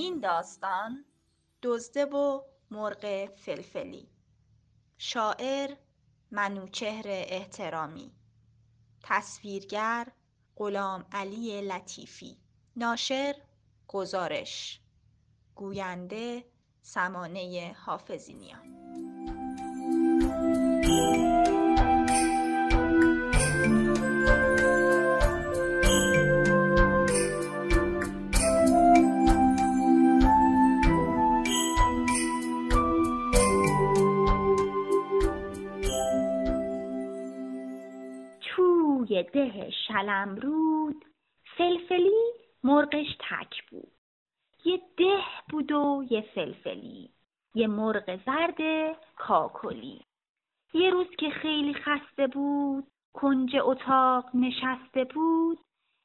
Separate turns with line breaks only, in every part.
این داستان دزده و مرغ فلفلی. شاعر منوچهر احترامی. تصویرگر غلام علی لطیفی. ناشر گزارش. گوینده سمانه حافظینیان
ده شلمرود فلفلی مرغش تک بود. یه ده بود و یه فلفلی. یه مرغ زرد کاکلی. یه روز که خیلی خسته بود کنج اتاق نشسته بود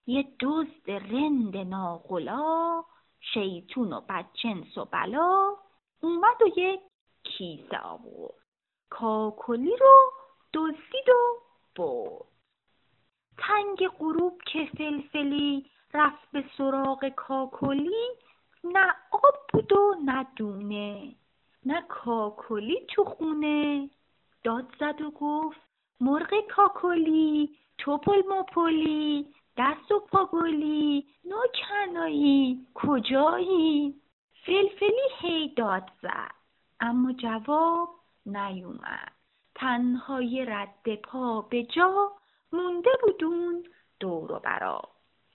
یه دزد رند ناغلا شیطون و بدجنس و بلا اومد و یک کیسه آورد. کاکلی رو دزدید و برد. تنگ غروب که فلفلی رفت به سراغ کاکلی نه آب بود و نه دونه. نه کاکلی تو خونه. داد زد و گفت مرغ کاکلی توپل مپلی دست و پاگلی نوکنایی کجایی؟ فلفلی هی داد زد. اما جواب نیومد. تنها یه رد پا به جا مونده بود اون دور و برا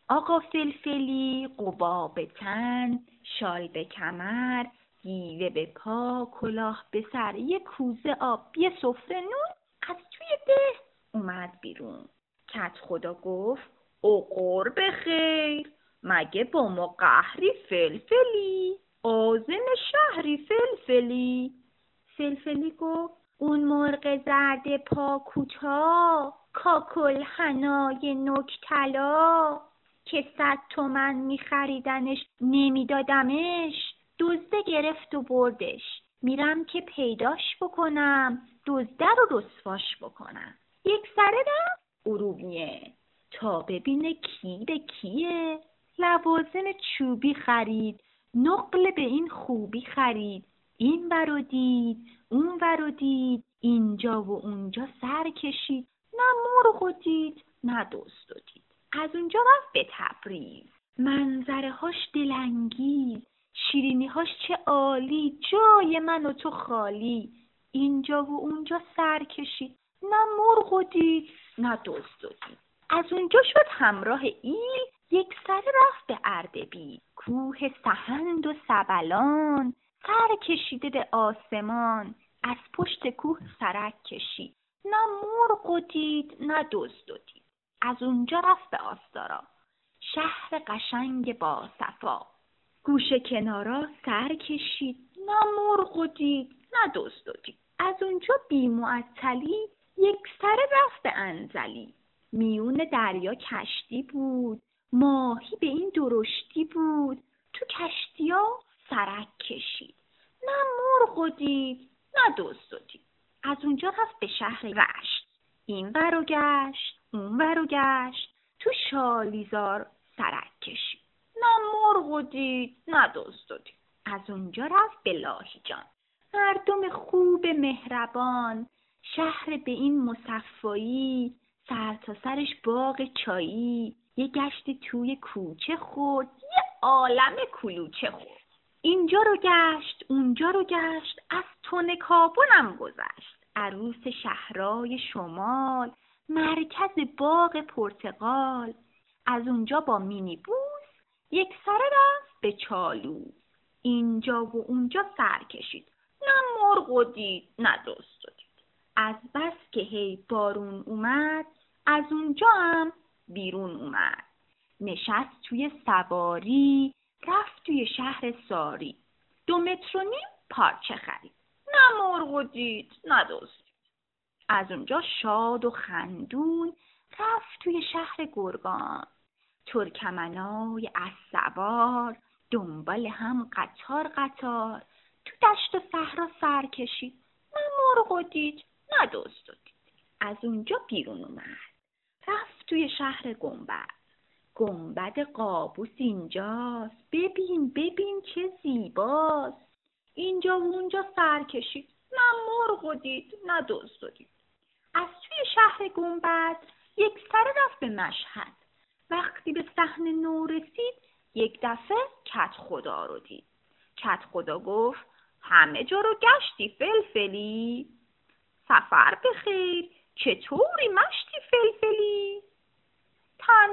آقا فلفلی قبا تن شال به کمر گیوه به پا کلاه به سر یه کوزه آب یه سفره نون از توی ده اومد بیرون. کت خدا گفت او قرب خیر مگه با ما قهری فلفلی؟ آزم شهری فلفلی؟ فلفلی گفت اون مرغ زرد پا کوتا کاکل حنای نک طلا که صد تومن میخریدنش نمیدادمش دزده گرفت و بردش. میرم که پیداش بکنم دزده رو رسواش بکنم. یک سره رفت ارومیه. تا ببینه کی به کیه. لوازم چوبی خرید نقل به این خوبی خرید. این ورو دید اون ورو دید اینجا و اونجا سر کشید. نه مرغ و دید نه دید. از اونجا رفت به تبریز. منظره هاش دلانگیز شیرینی هاش چه عالی جای من و تو خالی. اینجا و اونجا سر کشید. نه مرغ و دید نه دزد و دید. از اونجا شد همراه ایل یک سر رفت به اردبیل. کوه سهند و سبلان سر کشیده به آسمان. از پشت کوه سرک کشید. نه مرغ و دید نه دزد و دید از اونجا رفت به آستارا. شهر قشنگ با صفا. گوشه کنارا سر کشید. نه مرغ و دید نه دزد و دید از اونجا بی معطلی یک سر رفت به انزلی. میون دریا کشتی بود. ماهی به این درشتی بود. تو کشتیا سرک کشید. نه مرغ و دید نه دزد و دید از اونجا رفت به شهر رشت این ور گشت اون ور و گشت. تو شالیزار سرک کشید. نه مرغ و دید نه دزد دید. از اونجا رفت به لاهیجان مردم خوب مهربان. شهر به این مصفایی. سر تا سرش باغ چایی. یه گشت توی کوچه خورد. یه عالم کلوچه خورد. اینجا رو گشت اونجا رو گشت از تون کابونم گذشت. عروس شهرای شمال مرکز باغ پرتقال از اونجا با مینی بوس یک سره رفت به چالو. اینجا و اونجا سر کشید. نه مرغ و دید نه دوست دید. از بس که هی بارون اومد از اونجا هم بیرون اومد. نشست توی سواری رفت توی شهر ساری. دو متر و نیم پارچه خرید. نه مرغ دید نه دوست از اونجا شاد و خندون رفت توی شهر گرگان. ترکمنای از سوار دنبال هم قطار قطار. تو دشت و صحرا سر کشید. نه مرغ دید نه دوست دید از اونجا بیرون اومد. رفت توی شهر گنبد. گنبد قابوس اینجاست. ببین ببین چه زیباست. اینجا و اونجا سر کشید. نه مرغ دید نه دوست دید. از توی شهر گنبد یک سر رفت به مشهد. وقتی به صحنه نو رسید یک دفعه کت خدا رو دید. کت خدا گفت همه جا رو گشتی فلفلی. سفر بخیر چطوری مشتی فلفلی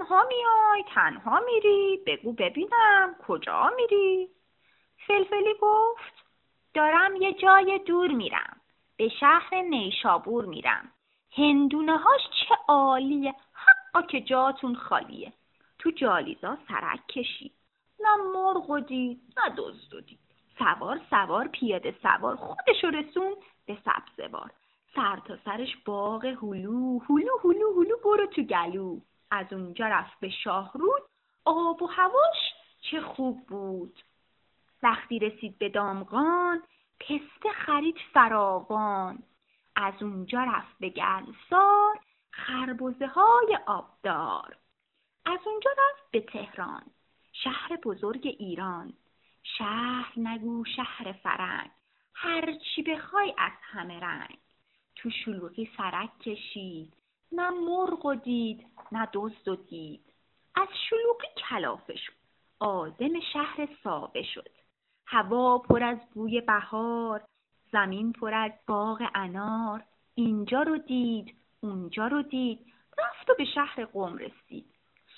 تنها میای تنها میری بگو ببینم کجا میری. فلفلی گفت دارم یه جای دور میرم به شهر نیشابور میرم. هندونه هاش چه عالیه حقا که جاتون خالیه. تو جالیزا سرک کشید نه مرغ و دید نه دزد دید. سوار سوار پیاده سوار خودش رسون به سبزوار. سر تا سرش باغ هلو هلو هلو هلو برو تو گلو. از اونجا رفت به شاهرود. آب و هواش چه خوب بود. وقتی رسید به دامغان پسته خرید فراوان. از اونجا رفت به گرمسار خربزه های آبدار. از اونجا رفت به تهران شهر بزرگ ایران. شهر نگو شهر فرنگ. هر چی بخوای از همه رنگ. تو شلوغی سرک کشید. نه مرغ و دید نه دزد و دید. از شلوغی کلافه شد. آدم شهر سابه شد. هوا پر از بوی بهار زمین پر از باغ انار. اینجا رو دید اونجا رو دید. رفت و به شهر قم رسید.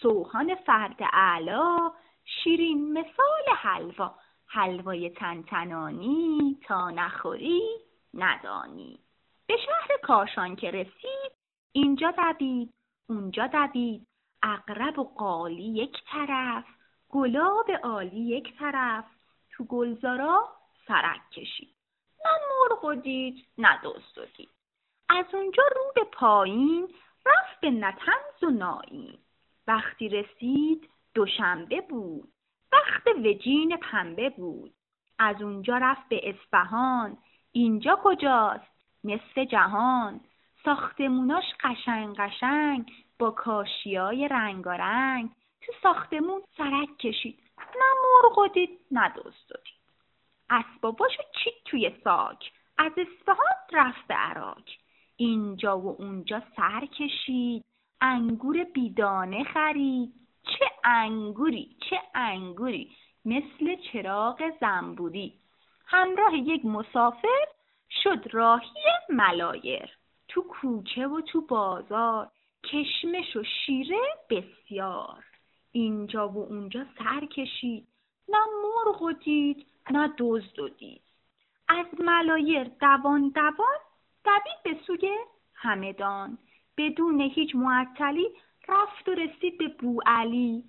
سوهان فرد اعلا شیرین مثال حلوا. حلوای تنتنانی تا نخوری ندانی. به شهر کاشان که رسید اینجا دوید اونجا دوید. اقرب و قالی یک طرف گلاب عالی یک طرف. تو گلزارا سرک کشید. نه مرغ و دید نه و دید از اونجا رو به پایین رفت به نتنز و ناین وقتی رسید دوشنبه بود. وقت وجین پنبه بود. از اونجا رفت به اصفهان. اینجا کجاست؟ نصف جهان. ساختموناش قشنگ قشنگ با کاشیای رنگارنگ. تو ساختمون سرک کشید. نه مرغ دید نه دید. اسباباشو چید توی ساک. از اصفهان رفت به عراق. اینجا و اونجا سر کشید. انگور بیدانه خرید. چه انگوری چه انگوری. مثل چراغ زنبوری. همراه یک مسافر شد راهی ملایر. تو کوچه و تو بازار. کشمش و شیره بسیار. اینجا و اونجا سر کشید. نه مرغ و دید نه دزد و دید. از ملایر دوان دوان دوید به سوی همدان. بدون هیچ معطلی رفت و رسید به بوعلی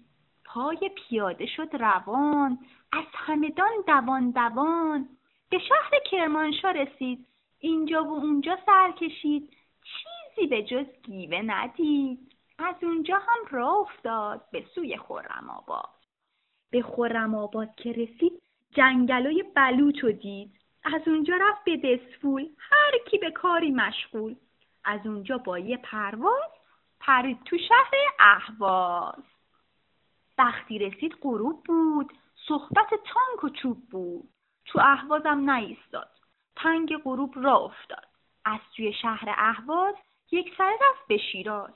پای پیاده شد روان. از همدان دوان دوان. به شهر کرمانشاه رسید. اینجا و اونجا سر کشید. چیزی به جز گیوه ندید. از اونجا هم راه افتاد. به سوی خرم آباد. به خرم آباد که رسید جنگلای بلوط و دید. از اونجا رفت به دسفول هر کی به کاری مشغول. از اونجا با یه پرواز پرید تو شهر اهواز. وقتی رسید غروب بود. صحبت تانک و چوب بود. تو اهوازم نایستاد تنگ غروب را افتاد. از توی شهر اهواز یک سر رفت به شیراز.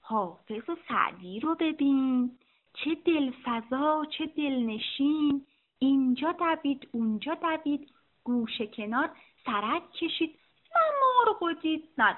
حافظ و سعدی رو ببین. چه دلفضا چه دلنشین. اینجا دوید اونجا دوید. گوشه کنار سرک کشید. نه مرغ و دید نه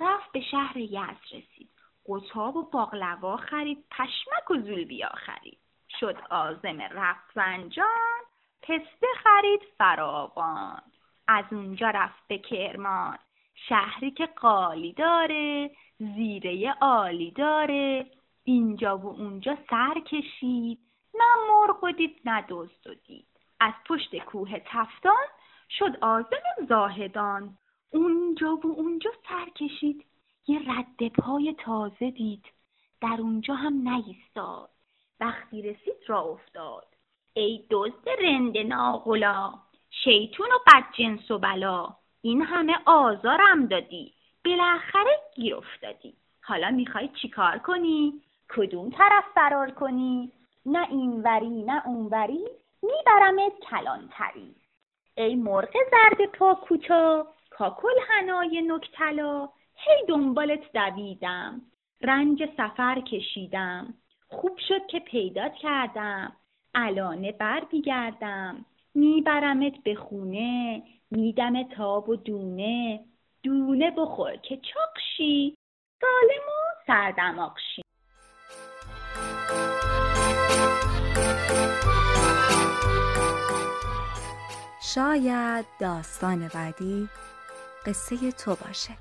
رفت به شهر یزد رسید. قطاب و باقلوا خرید. پشمک و زولبیا خرید. شد آزم رفت زنجان پسته خرید فراوان. از اونجا رفت به کرمان. شهری که قالی داره زیره عالی داره. اینجا و اونجا سر کشید. نه مرغ و دید نه دزد و دید. از پشت کوه تفتان شد آزم زاهدان. اونجا و اونجا سر کشید. یه رد پای تازه دید. در اونجا هم نیستاد. وقتی رسید را افتاد. ای دزد رند ناغلا شیطون و بدجنس و بلا. این همه آزارم دادی. بالاخره گیر افتادی. حالا می‌خوای چیکار کنی؟ کدوم طرف فرار کنی؟ نه اینوری نه اونوری میبرمت کلانتری. ای مرغ زرد پا کوچا کاکل هنای نکتلا. هی دنبالت دویدم. رنج سفر کشیدم. خوب شد که پیدات کردم. الانه بر بیگردم میبرمت به خونه میدم تاب و دونه. دونه بخور که چاقشی. سالم و سردماقشی
شاید داستان بعدی قصه تو باشه.